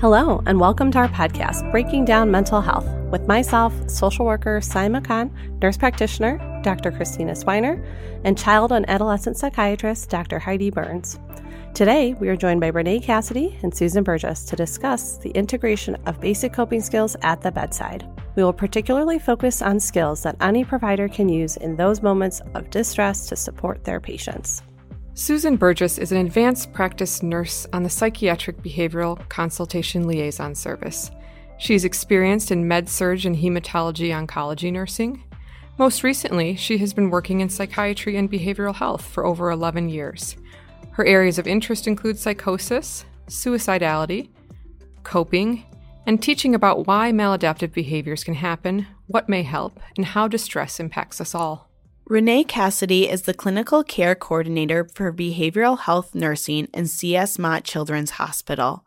Hello, and welcome to our podcast, Breaking Down Mental Health, with myself, social worker Saima Khan, nurse practitioner Dr. Christina Swiner, and child and adolescent psychiatrist Dr. Heidi Burns. Today, we are joined by Renee Cassidy and Susan Burgess to discuss the integration of basic coping skills at the bedside. We will particularly focus on skills that any provider can use in those moments of distress to support their patients. Susan Burgess is an advanced practice nurse on the Psychiatric Behavioral Consultation Liaison Service. She is experienced in med surg and hematology oncology nursing. Most recently, she has been working in psychiatry and behavioral health for over 11 years. Her areas of interest include psychosis, suicidality, coping, and teaching about why maladaptive behaviors can happen, what may help, and how distress impacts us all. Renee Cassidy is the clinical care coordinator for behavioral health nursing in CS Mott Children's Hospital.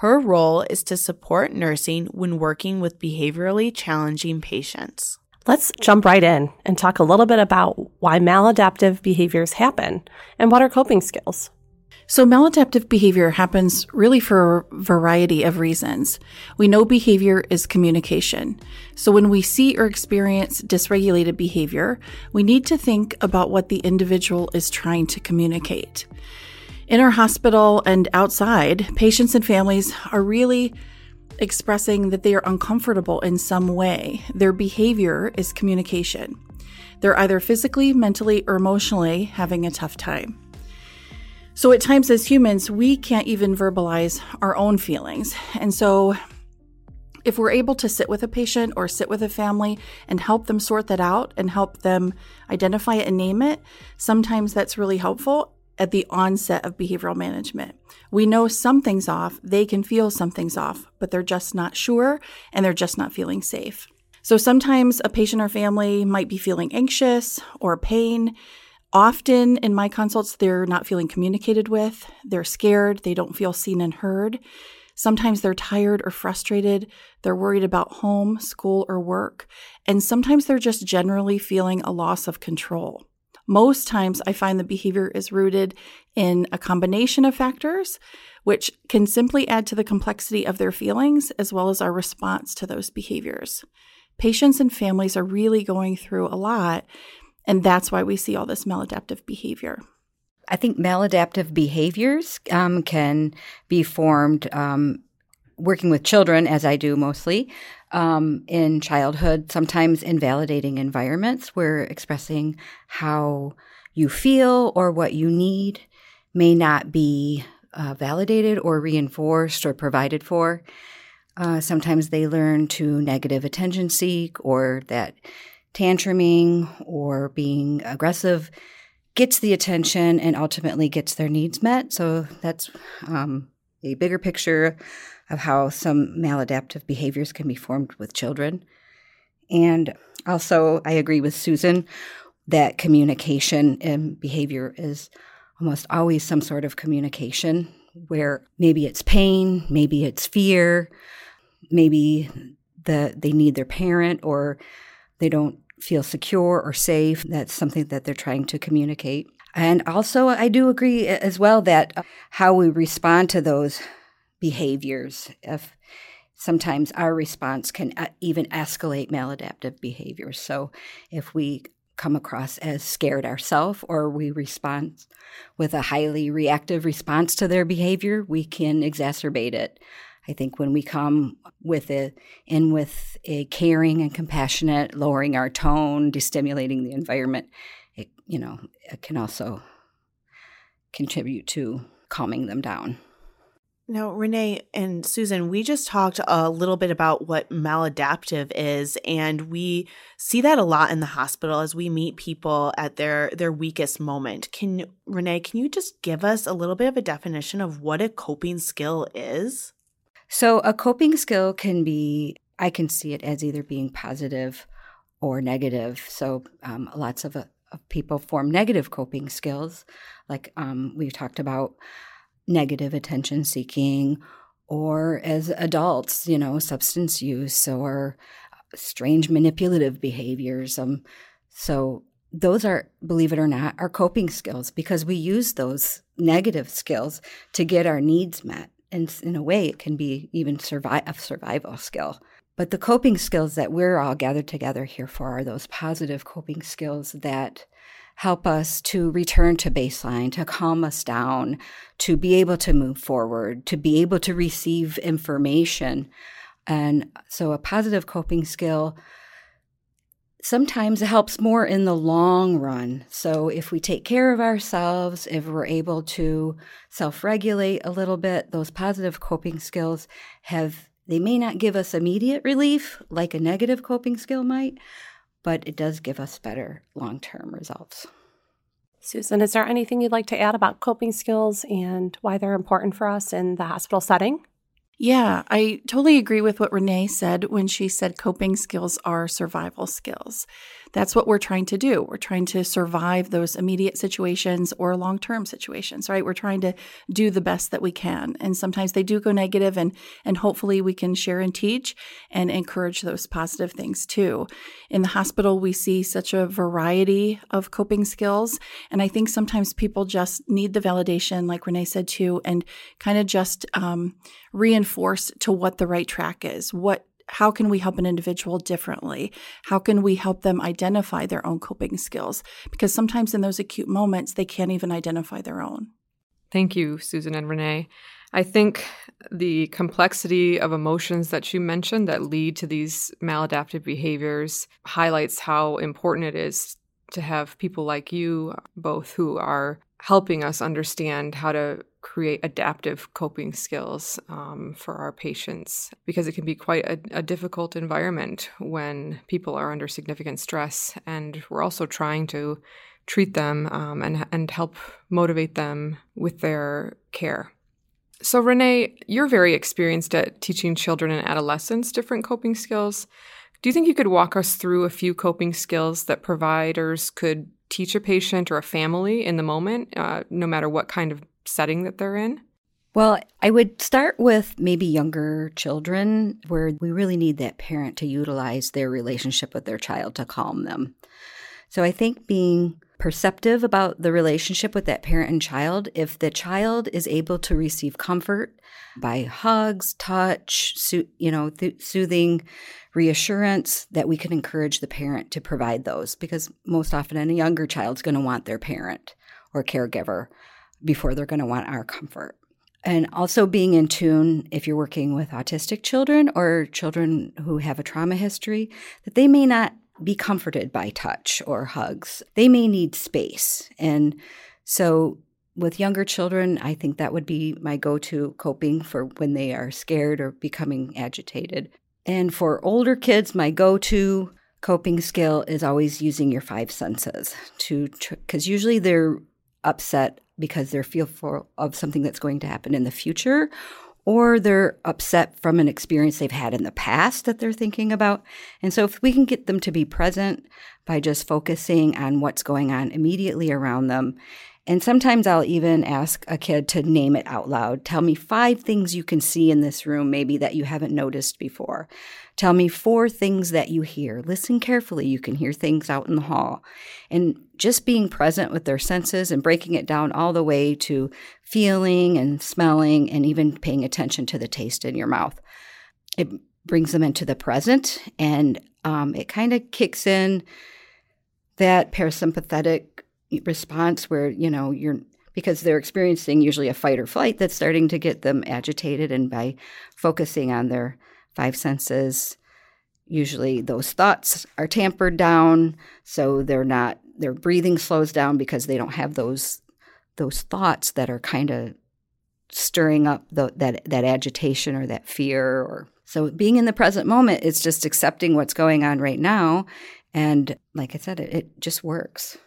Her role is to support nursing when working with behaviorally challenging patients. Let's jump right in and talk a little bit about why maladaptive behaviors happen and what are coping skills. So, maladaptive behavior happens really for a variety of reasons. We know behavior is communication. So, when we see or experience dysregulated behavior, we need to think about what the individual is trying to communicate. In our hospital and outside, patients and families are really expressing that they are uncomfortable in some way. Their behavior is communication. They're either physically, mentally, or emotionally having a tough time. So at times as humans, we can't even verbalize our own feelings. And so if we're able to sit with a patient or sit with a family and help them sort that out and help them identify it and name it, sometimes that's really helpful at the onset of behavioral management. We know something's off, they can feel something's off, but they're just not sure and they're just not feeling safe. So sometimes a patient or family might be feeling anxious or pain Often in my consults, they're not feeling communicated with, they're scared, they don't feel seen and heard. Sometimes they're tired or frustrated, they're worried about home, school, or work, and sometimes they're just generally feeling a loss of control. Most times, I find the behavior is rooted in a combination of factors, which can simply add to the complexity of their feelings as well as our response to those behaviors. Patients and families are really going through a lot, and that's why we see all this maladaptive behavior. I think maladaptive behaviors um, can be formed um, working with children, as I do mostly, um, in childhood, sometimes in validating environments where expressing how you feel or what you need may not be uh, validated or reinforced or provided for. Uh, sometimes they learn to negative attention seek or that tantruming or being aggressive gets the attention and ultimately gets their needs met. So that's um, a bigger picture of how some maladaptive behaviors can be formed with children. And also, I agree with Susan that communication and behavior is almost always some sort of communication where maybe it's pain, maybe it's fear, maybe the, they need their parent or they don't feel secure or safe. That's something that they're trying to communicate. And also, I do agree as well that uh, how we respond to those behaviors, if sometimes our response can uh, even escalate maladaptive behaviors. So, if we come across as scared ourselves or we respond with a highly reactive response to their behavior, we can exacerbate it. I think when we come with it in with a caring and compassionate, lowering our tone, destimulating the environment, it you know it can also contribute to calming them down. Now, Renee and Susan, we just talked a little bit about what maladaptive is, and we see that a lot in the hospital as we meet people at their their weakest moment. Can Renee, can you just give us a little bit of a definition of what a coping skill is? So, a coping skill can be, I can see it as either being positive or negative. So, um, lots of, uh, of, people form negative coping skills, like um, we talked about negative attention seeking, or as adults, you know, substance use or strange manipulative behaviors. Um, so, those are, believe it or not, our coping skills because we use those negative skills to get our needs met in, in a way, it can be even survive, a survival skill. But the coping skills that we're all gathered together here for are those positive coping skills that help us to return to baseline, to calm us down, to be able to move forward, to be able to receive information. And so a positive coping skill sometimes it helps more in the long run. So if we take care of ourselves, if we're able to self-regulate a little bit, those positive coping skills have they may not give us immediate relief like a negative coping skill might, but it does give us better long term results. Susan, is there anything you'd like to add about coping skills and why they're important for us in the hospital setting? Yeah, I totally agree with what Renee said when she said coping skills are survival skills. That's what we're trying to do. We're trying to survive those immediate situations or long term situations, right? We're trying to do the best that we can. And sometimes they do go negative, and, and hopefully we can share and teach and encourage those positive things too. In the hospital, we see such a variety of coping skills. And I think sometimes people just need the validation, like Renee said too, and kind of just um, reinforce to what the right track is. What how can we help an individual differently? How can we help them identify their own coping skills? Because sometimes in those acute moments, they can't even identify their own. Thank you, Susan and Renee. I think the complexity of emotions that you mentioned that lead to these maladaptive behaviors highlights how important it is to have people like you both who are helping us understand how to create adaptive coping skills um, for our patients because it can be quite a, a, difficult environment when people are under significant stress and we're also trying to treat them um, and, and help motivate them with their care. So renee you're very experienced at teaching children and adolescents different coping skills. Do you think you could walk us through a few coping skills that providers could teach a patient or a family in the moment, uh, no matter what kind of setting that they're in? Well, I would start with maybe younger children where we really need that parent to utilize their relationship with their child to calm them. So I think being perceptive about the relationship with that parent and child, if the child is able to receive comfort by hugs, touch, so, you know, th- soothing reassurance, that we can encourage the parent to provide those because most often a younger child's going to want their parent or caregiver before they're going to want our comfort. And also being in tune if you're working with autistic children or children who have a trauma history, that they may not be comforted by touch or hugs. They may need space. And so with younger children, I think that would be my go to coping for when they are scared or becoming agitated. And for older kids, my go to coping skill is always using your five senses to because usually they're upset because they're fearful of something that's going to happen in the future or they're upset from an experience they've had in the past that they're thinking about. And so, if we can get them to be present by just focusing on what's going on immediately around them and sometimes I'll even ask a kid to name it out loud. Tell me five things you can see in this room, maybe that you haven't noticed before. Tell me four things that you hear. Listen carefully. You can hear things out in the hall. And just being present with their senses and breaking it down all the way to feeling and smelling and even paying attention to the taste in your mouth. It brings them into the present and um, it kind of kicks in that parasympathetic response where, you know, you're because they're experiencing usually a fight or flight that's starting to get them agitated. And by focusing on their five senses, usually those thoughts are tampered down. So they're not, their breathing slows down because they don't have those those thoughts that are kind of stirring up the, that that agitation or that fear or so being in the present moment is just accepting what's going on right now and like i said it, it just works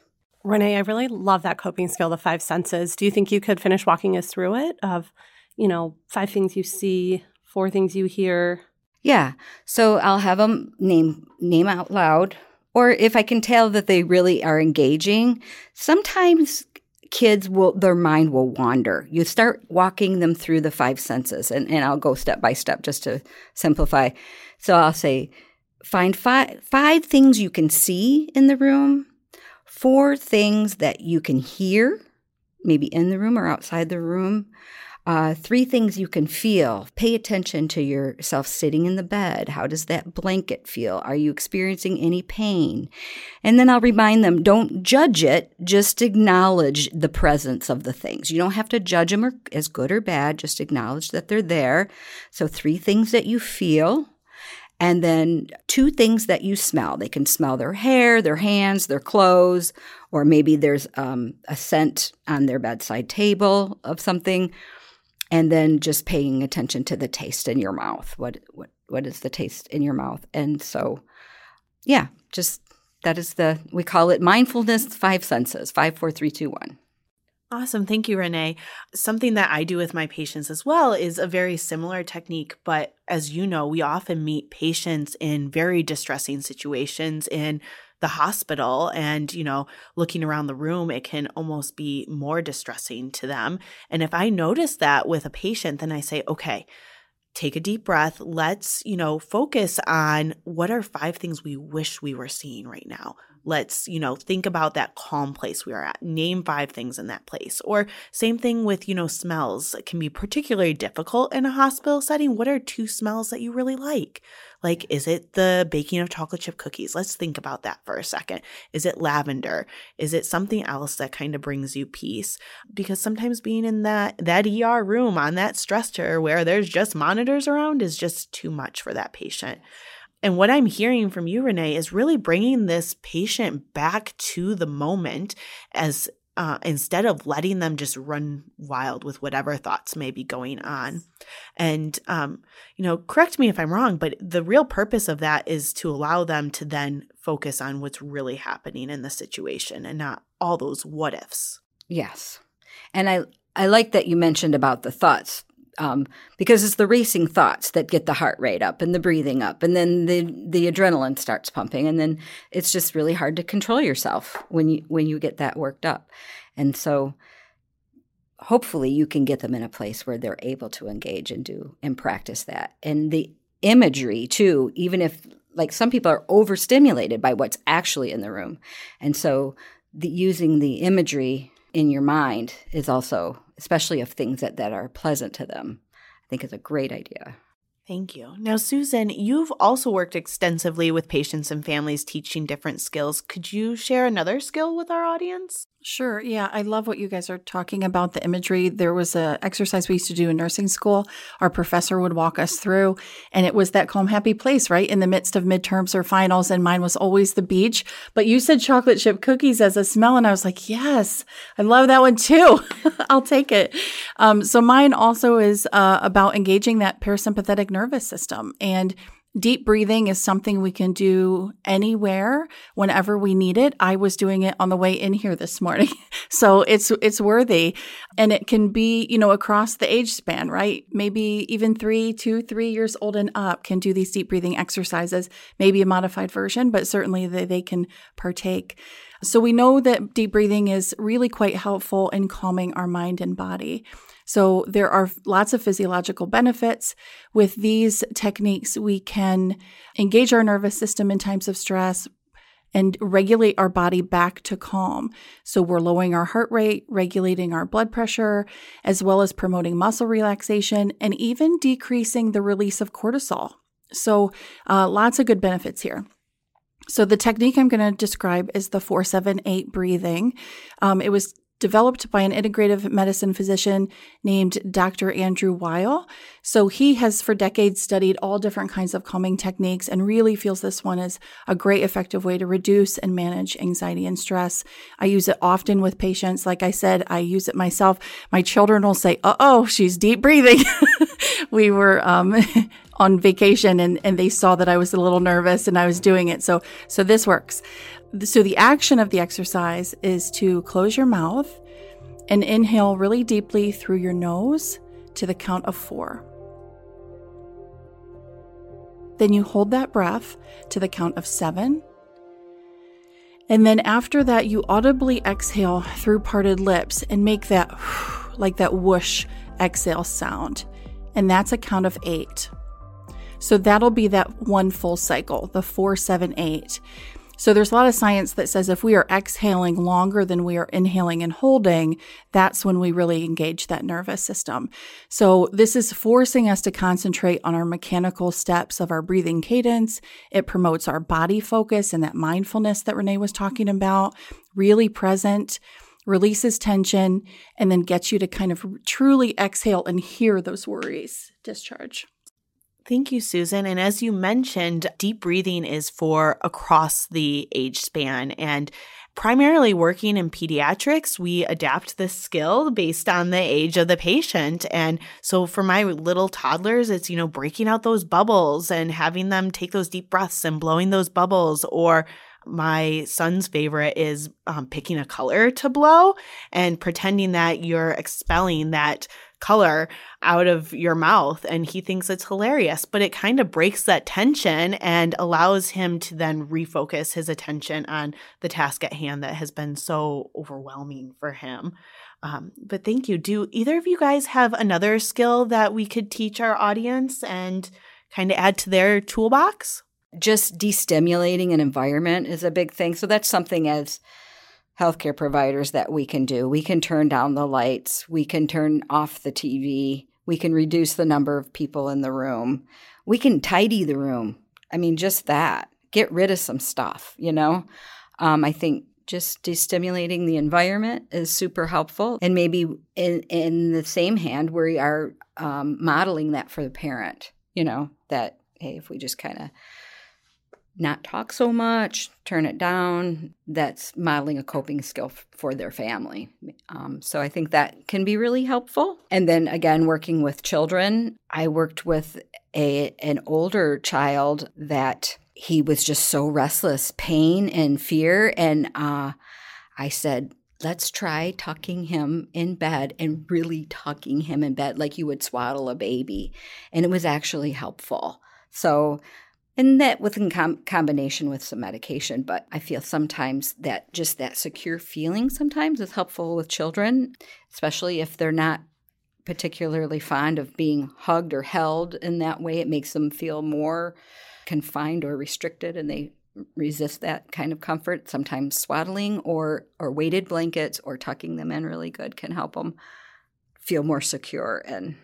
Renee, I really love that coping skill, the five senses. Do you think you could finish walking us through it of, you know, five things you see, four things you hear? Yeah. So I'll have them name name out loud or if I can tell that they really are engaging, sometimes kids will their mind will wander. You start walking them through the five senses and, and I'll go step by step just to simplify. So I'll say find five five things you can see in the room four things that you can hear, maybe in the room or outside the room. Uh, three things you can feel. Pay attention to yourself sitting in the bed. How does that blanket feel? Are you experiencing any pain? And then I'll remind them don't judge it, just acknowledge the presence of the things. You don't have to judge them as good or bad, just acknowledge that they're there. So, three things that you feel. And then two things that you smell. They can smell their hair, their hands, their clothes, or maybe there's um, a scent on their bedside table of something and then just paying attention to the taste in your mouth. What what what is the taste in your mouth? And so, yeah, just that is the we call it mindfulness five senses five four three two one. Awesome. Thank you, Renee. Something that I do with my patients as well is a very similar technique. But as you know, we often meet patients in very distressing situations in the hospital and, you know, looking around the room, it can almost be more distressing to them. And if I notice that with a patient, then I say, okay, take a deep breath. Let's, you know, focus on what are five things we wish we were seeing right now. Let's, you know, think about that calm place we are at. Name five things in that place. Or same thing with, you know, smells. It can be particularly difficult in a hospital setting. What are two smells that you really like? Like, is it the baking of chocolate chip cookies? Let's think about that for a second. Is it lavender? Is it something else that kind of brings you peace? Because sometimes being in that that ER room on that stretcher where there's just monitors around is just too much for that patient. And what I'm hearing from you, Renee, is really bringing this patient back to the moment as uh, instead of letting them just run wild with whatever thoughts may be going on. And, um, you know, correct me if I'm wrong, but the real purpose of that is to allow them to then focus on what's really happening in the situation and not all those what ifs. Yes. And I, I like that you mentioned about the thoughts um, because it's the racing thoughts that get the heart rate up and the breathing up, and then the the adrenaline starts pumping, and then it's just really hard to control yourself when you when you get that worked up, and so hopefully you can get them in a place where they're able to engage and do and practice that, and the imagery too, even if like some people are overstimulated by what's actually in the room, and so the, using the imagery in your mind is also especially of things that, that are pleasant to them, I think is a great idea. Thank you. Now, Susan, you've also worked extensively with patients and families teaching different skills. Could you share another skill with our audience? Sure. Yeah, I love what you guys are talking about the imagery. There was a exercise we used to do in nursing school. Our professor would walk us through, and it was that calm, happy place, right in the midst of midterms or finals. And mine was always the beach. But you said chocolate chip cookies as a smell, and I was like, yes, I love that one too. I'll take it. Um, so mine also is uh, about engaging that parasympathetic nervous system and Deep breathing is something we can do anywhere whenever we need it. I was doing it on the way in here this morning. so it's it's worthy and it can be, you know, across the age span, right? Maybe even three, two, three years old and up can do these deep breathing exercises, maybe a modified version, but certainly they, they can partake. So we know that deep breathing is really quite helpful in calming our mind and body. So there are lots of physiological benefits. With these techniques, we can engage our nervous system in times of stress and regulate our body back to calm. So we're lowering our heart rate, regulating our blood pressure, as well as promoting muscle relaxation and even decreasing the release of cortisol. So uh, lots of good benefits here. So, the technique I'm going to describe is the 478 breathing. Um, it was developed by an integrative medicine physician named Dr. Andrew Weil. So he has for decades studied all different kinds of calming techniques and really feels this one is a great effective way to reduce and manage anxiety and stress. I use it often with patients. Like I said, I use it myself. My children will say, uh oh, she's deep breathing. we were um, on vacation and, and they saw that I was a little nervous and I was doing it. So, so this works. So the action of the exercise is to close your mouth and inhale really deeply through your nose to the count of four. Then you hold that breath to the count of seven. And then after that, you audibly exhale through parted lips and make that like that whoosh exhale sound. And that's a count of eight. So that'll be that one full cycle, the four, seven, eight. So there's a lot of science that says if we are exhaling longer than we are inhaling and holding, that's when we really engage that nervous system. So this is forcing us to concentrate on our mechanical steps of our breathing cadence. It promotes our body focus and that mindfulness that Renee was talking about, really present releases tension, and then gets you to kind of truly exhale and hear those worries discharge. Thank you, Susan. And as you mentioned, deep breathing is for across the age span. And primarily working in pediatrics, we adapt this skill based on the age of the patient. And so for my little toddlers, it's, you know, breaking out those bubbles and having them take those deep breaths and blowing those bubbles or my son's favorite is um, picking a color to blow and pretending that you're expelling that color out of your mouth and he thinks it's hilarious but it kind of breaks that tension and allows him to then refocus his attention on the task at hand that has been so overwhelming for him. Um, but thank you. Do either of you guys have another skill that we could teach our audience and kind of add to their toolbox? Just destimulating an environment is a big thing. So that's something as healthcare providers that we can do. We can turn down the lights, we can turn off the TV, we can reduce the number of people in the room, we can tidy the room. I mean, just that. Get rid of some stuff, you know? Um, I think just destimulating the environment is super helpful. And maybe in, in the same hand, we are um, modeling that for the parent, you know, that, hey, if we just kind of not talk so much, turn it down. That's modeling a coping skill f- for their family. Um, so I think that can be really helpful. And then again, working with children, I worked with a an older child that he was just so restless, pain and fear, and uh, I said. Let's try tucking him in bed and really tucking him in bed like you would swaddle a baby. And it was actually helpful. So and that with in com- combination with some medication but i feel sometimes that just that secure feeling sometimes is helpful with children especially if they're not particularly fond of being hugged or held in that way. It makes them feel more confined or restricted and they resist that kind of comfort. Sometimes swaddling or or weighted blankets or tucking them in really good can help them feel more secure and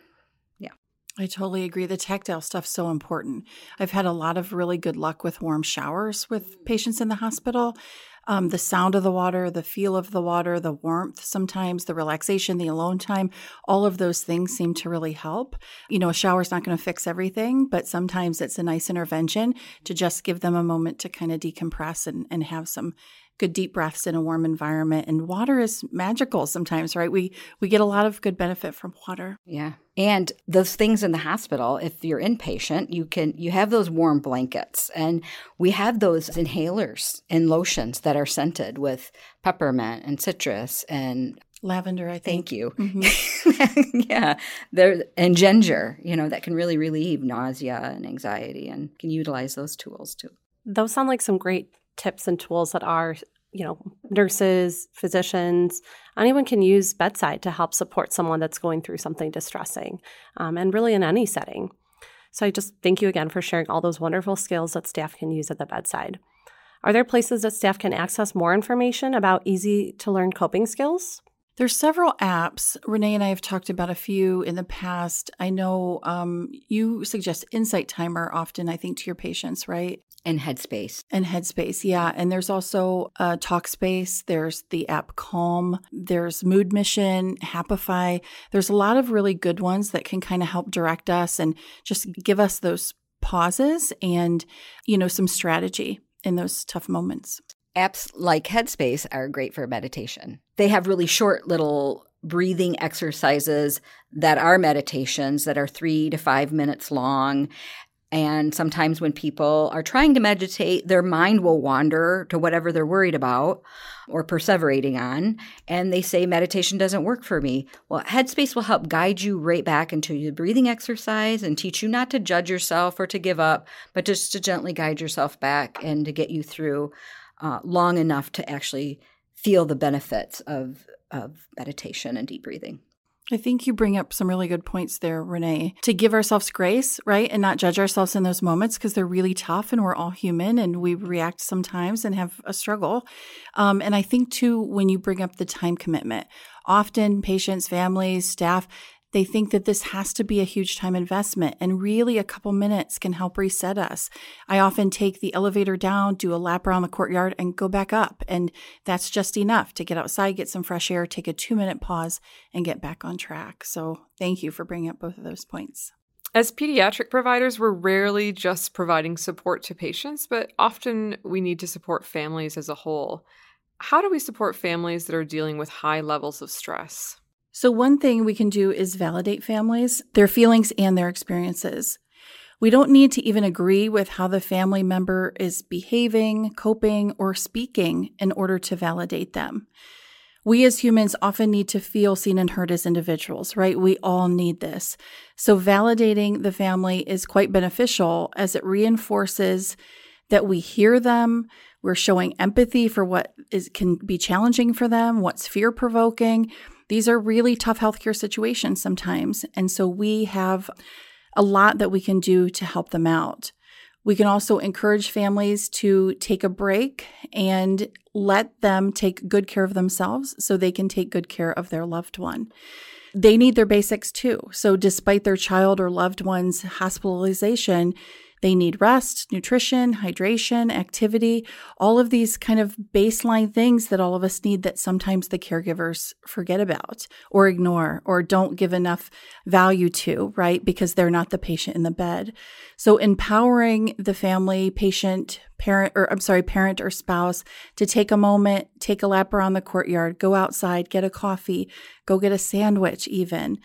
I totally agree. The tactile stuff's so important. I've had a lot of really good luck with warm showers with patients in the hospital. Um, the sound of the water, the feel of the water, the warmth, sometimes the relaxation, the alone time, all of those things seem to really help. You know, a shower's not going to fix everything, but sometimes it's a nice intervention to just give them a moment to kind of decompress and, and have some good deep breaths in a warm environment and water is magical sometimes right? We we get a lot of good benefit from water. Yeah. And those things in the hospital if you're inpatient you can you have those warm blankets and we have those inhalers and lotions that are scented with peppermint and citrus and lavender i think. Thank you. Mm-hmm. yeah. There and ginger you know that can really relieve nausea and anxiety and can utilize those tools too. Those sound like some great tips and tools that are you know nurses physicians anyone can use bedside to help support someone that's going through something distressing um, and really in any setting so i just thank you again for sharing all those wonderful skills that staff can use at the bedside are there places that staff can access more information about easy to learn coping skills there's several apps. Renee and I have talked about a few in the past. I know um, you suggest Insight Timer often, I think, to your patients, right? And Headspace. And Headspace, yeah. And there's also uh, Talkspace. There's the app Calm. There's Mood Mission, Happify. There's a lot of really good ones that can kind of help direct us and just give us those pauses and, you know, some strategy in those tough moments. Apps like Headspace are great for meditation. They have really short little breathing exercises that are meditations that are three to five minutes long. And sometimes when people are trying to meditate, their mind will wander to whatever they're worried about or perseverating on. And they say, meditation doesn't work for me. Well, Headspace will help guide you right back into the breathing exercise and teach you not to judge yourself or to give up, but just to gently guide yourself back and to get you through uh, long enough to actually feel the benefits of, of meditation and deep breathing. I think you bring up some really good points there, Renee. To give ourselves grace, right? And not judge ourselves in those moments because they're really tough and we're all human and we react sometimes and have a struggle. Um, and I think, too, when you bring up the time commitment, often patients, families, staff, they think that this has to be a huge time investment, and really a couple minutes can help reset us. I often take the elevator down, do a lap around the courtyard, and go back up. And that's just enough to get outside, get some fresh air, take a two minute pause, and get back on track. So thank you for bringing up both of those points. As pediatric providers, we're rarely just providing support to patients, but often we need to support families as a whole. How do we support families that are dealing with high levels of stress? So, one thing we can do is validate families, their feelings, and their experiences. We don't need to even agree with how the family member is behaving, coping, or speaking in order to validate them. We as humans often need to feel seen and heard as individuals, right? We all need this. So, validating the family is quite beneficial as it reinforces that we hear them, we're showing empathy for what is, can be challenging for them, what's fear provoking these are really tough healthcare situations sometimes. And so we have a lot that we can do to help them out. We can also encourage families to take a break and let them take good care of themselves so they can take good care of their loved one. They need their basics too. So, despite their child or loved one's hospitalization, they need rest, nutrition, hydration, activity, all of these kind of baseline things that all of us need that sometimes the caregivers forget about or ignore or don't give enough value to, right? Because they're not the patient in the bed. So empowering the family, patient, parent, or I'm sorry, parent or spouse to take a moment, take a lap around the courtyard, go outside, get a coffee, go get a sandwich, even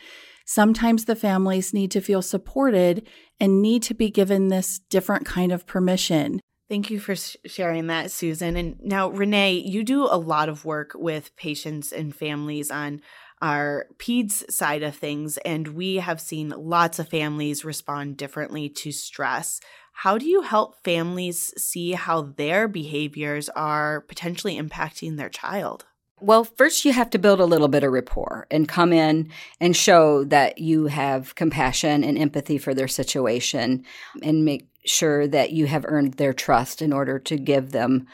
Sometimes the families need to feel supported and need to be given this different kind of permission. Thank you for sharing that, Susan. And now, Renee, you do a lot of work with patients and families on our PEDS side of things, and we have seen lots of families respond differently to stress. How do you help families see how their behaviors are potentially impacting their child? Well, first you have to build a little bit of rapport and come in and show that you have compassion and empathy for their situation and make sure that you have earned their trust in order to give them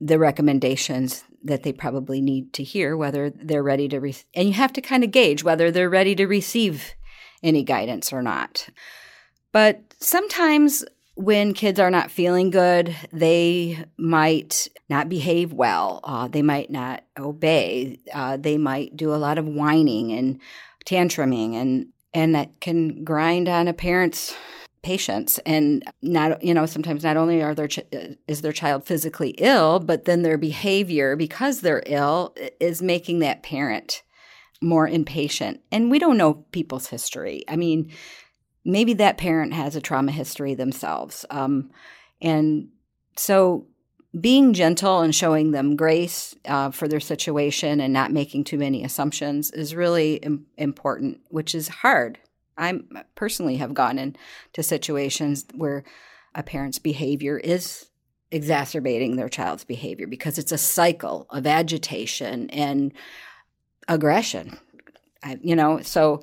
the recommendations that they probably need to hear whether they're ready to re- and you have to kind of gauge whether they're ready to receive any guidance or not. But sometimes when kids are not feeling good, they might not behave well. Uh, they might not obey. Uh, they might do a lot of whining and tantruming, and and that can grind on a parent's patience. And not you know sometimes not only are their ch- is their child physically ill, but then their behavior because they're ill is making that parent more impatient. And we don't know people's history. I mean, maybe that parent has a trauma history themselves. Um, and so being gentle and showing them grace uh, for their situation and not making too many assumptions is really Im- important, which is hard. I personally have gone into situations where a parent's behavior is exacerbating their child's behavior because it's a cycle of agitation and aggression. I, you know, so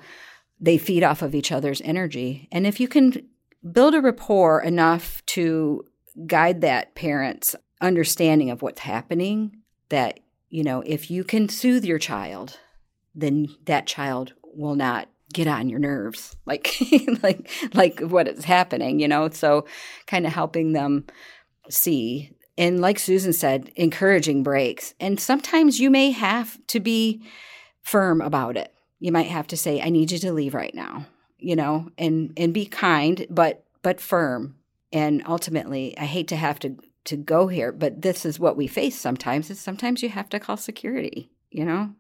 they feed off of each other's energy. And if you can build a rapport enough to guide that parent's understanding of what's happening, that, you know, if you can soothe your child, then that child will not get on your nerves. Like like like what is happening you know? So kind of helping them see. And like susan said encouraging breaks. And sometimes you may have to be firm about it you might have to say i need you to leave right now you know and and be kind but but firm. And ultimately i hate to have to to go here but this is what we face sometimes is sometimes you have to call security you know?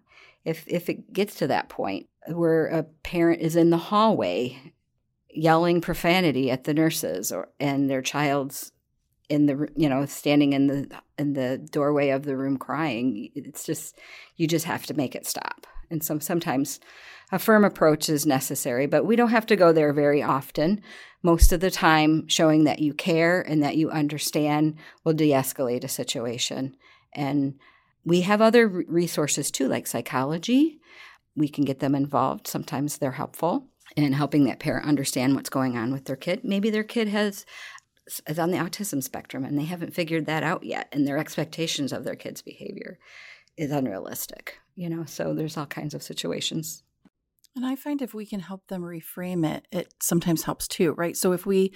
If if it gets to that point where a parent is in the hallway yelling profanity at the nurses or and their child's in the you know standing in the in the doorway of the room crying it's just you just have to make it stop and some sometimes a firm approach is necessary, but we don't have to go there very often. Most of the time, showing that you care and that you understand will de escalate a situation. And we have other resources too, like psychology. we can get them involved. Sometimes they're helpful in helping that parent understand what's going on with their kid. Maybe their kid has is on the autism spectrum and they haven't figured that out yet and their expectations of their kid's behavior is unrealistic you know so there's all kinds of situations. And i find if we can help them reframe it it sometimes helps too right? So if we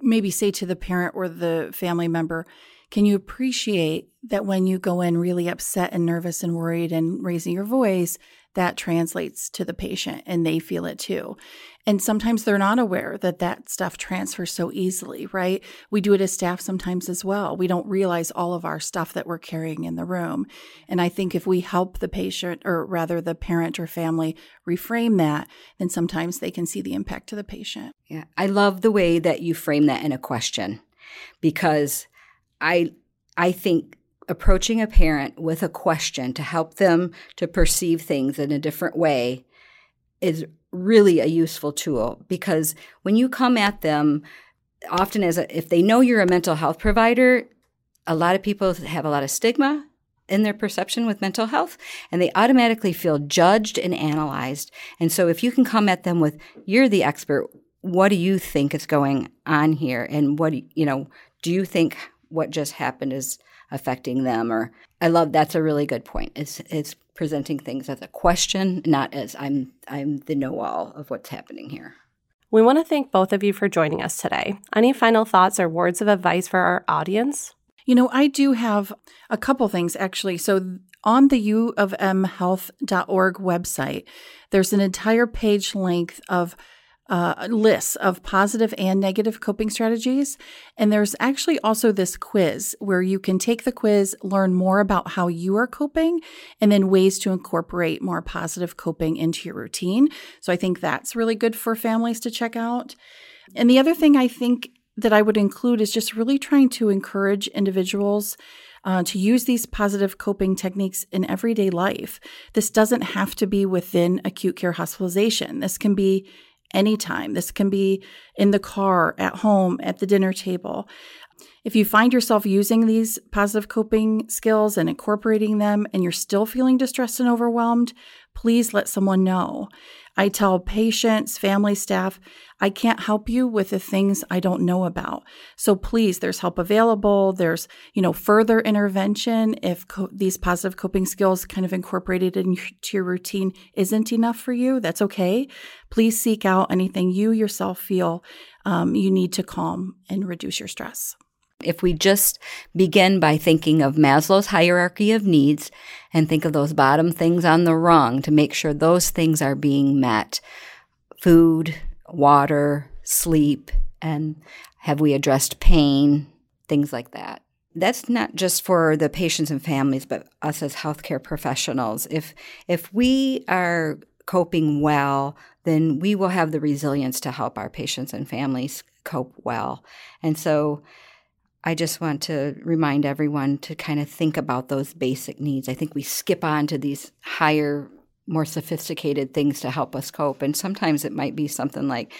maybe say to the parent or the family member can you appreciate that when you go in really upset and nervous and worried and raising your voice that translates to the patient and they feel it too. And sometimes they're not aware that that stuff transfers so easily, right? We do it as staff sometimes as well. We don't realize all of our stuff that we're carrying in the room. And I think if we help the patient, or rather the parent or family, reframe that, then sometimes they can see the impact to the patient. Yeah. I love the way that you frame that in a question because I I think approaching a parent with a question to help them to perceive things in a different way is really a useful tool because when you come at them often as a, if they know you're a mental health provider a lot of people have a lot of stigma in their perception with mental health and they automatically feel judged and analyzed. And so if you can come at them with you're the expert. What do you think is going on here? And what do you, you know do you think what just happened is affecting them or I love that's a really good point. It's it's presenting things as a question, not as I'm I'm the know-all of what's happening here. We want to thank both of you for joining us today. Any final thoughts or words of advice for our audience? You know, I do have a couple things actually. So on the u of m health.org website, there's an entire page length of uh, lists of positive and negative coping strategies. And there's actually also this quiz where you can take the quiz, learn more about how you are coping, and then ways to incorporate more positive coping into your routine. So I think that's really good for families to check out. And the other thing I think that I would include is just really trying to encourage individuals. Uh, to use these positive coping techniques in everyday life. This doesn't have to be within acute care hospitalization. This can be anytime. This can be in the car, at home, at the dinner table. If you find yourself using these positive coping skills and incorporating them and you're still feeling distressed and overwhelmed, please let someone know. I tell patients, family, staff, I can't help you with the things I don't know about. So please, there's help available. There's, you know, further intervention if co- these positive coping skills kind of incorporated into your routine isn't enough for you. That's okay. Please seek out anything you yourself feel um, you need to calm and reduce your stress. If we just begin by thinking of Maslow's hierarchy of needs and think of those bottom things on the rung to make sure those things are being met food, water, sleep, and have we addressed pain, things like that. That's not just for the patients and families, but us as healthcare professionals. If if we are coping well, then we will have the resilience to help our patients and families cope well. And so I just want to remind everyone to kind of think about those basic needs. I think we skip on to these higher, more sophisticated things to help us cope. And sometimes it might be something like,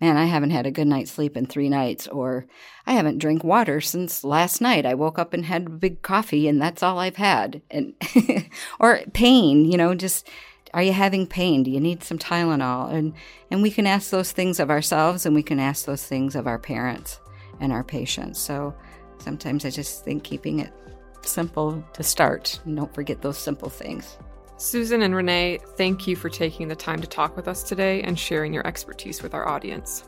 man, I haven't had a good night's sleep in three nights, or I haven't drank water since last night. I woke up and had a big coffee, and that's all I've had. And or pain, you know, just are you having pain? Do you need some Tylenol? And and we can ask those things of ourselves, and we can ask those things of our parents and our patients. So sometimes I just think keeping it simple to start. And don't forget those simple things. Susan and Renee, thank you for taking the time to talk with us today and sharing your expertise with our audience.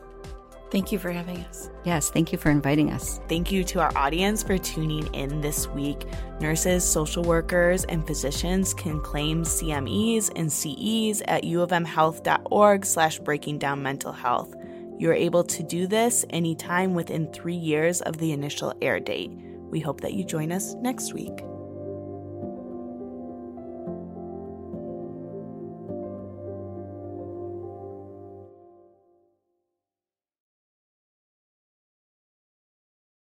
Thank you for having us. Yes, thank you for inviting us. Thank you to our audience for tuning in this week. Nurses, social workers, and physicians can claim CMEs and CEs at uofmhealth.org slash breaking down mental health. You are able to do this anytime within three years of the initial air date. We hope that you join us next week.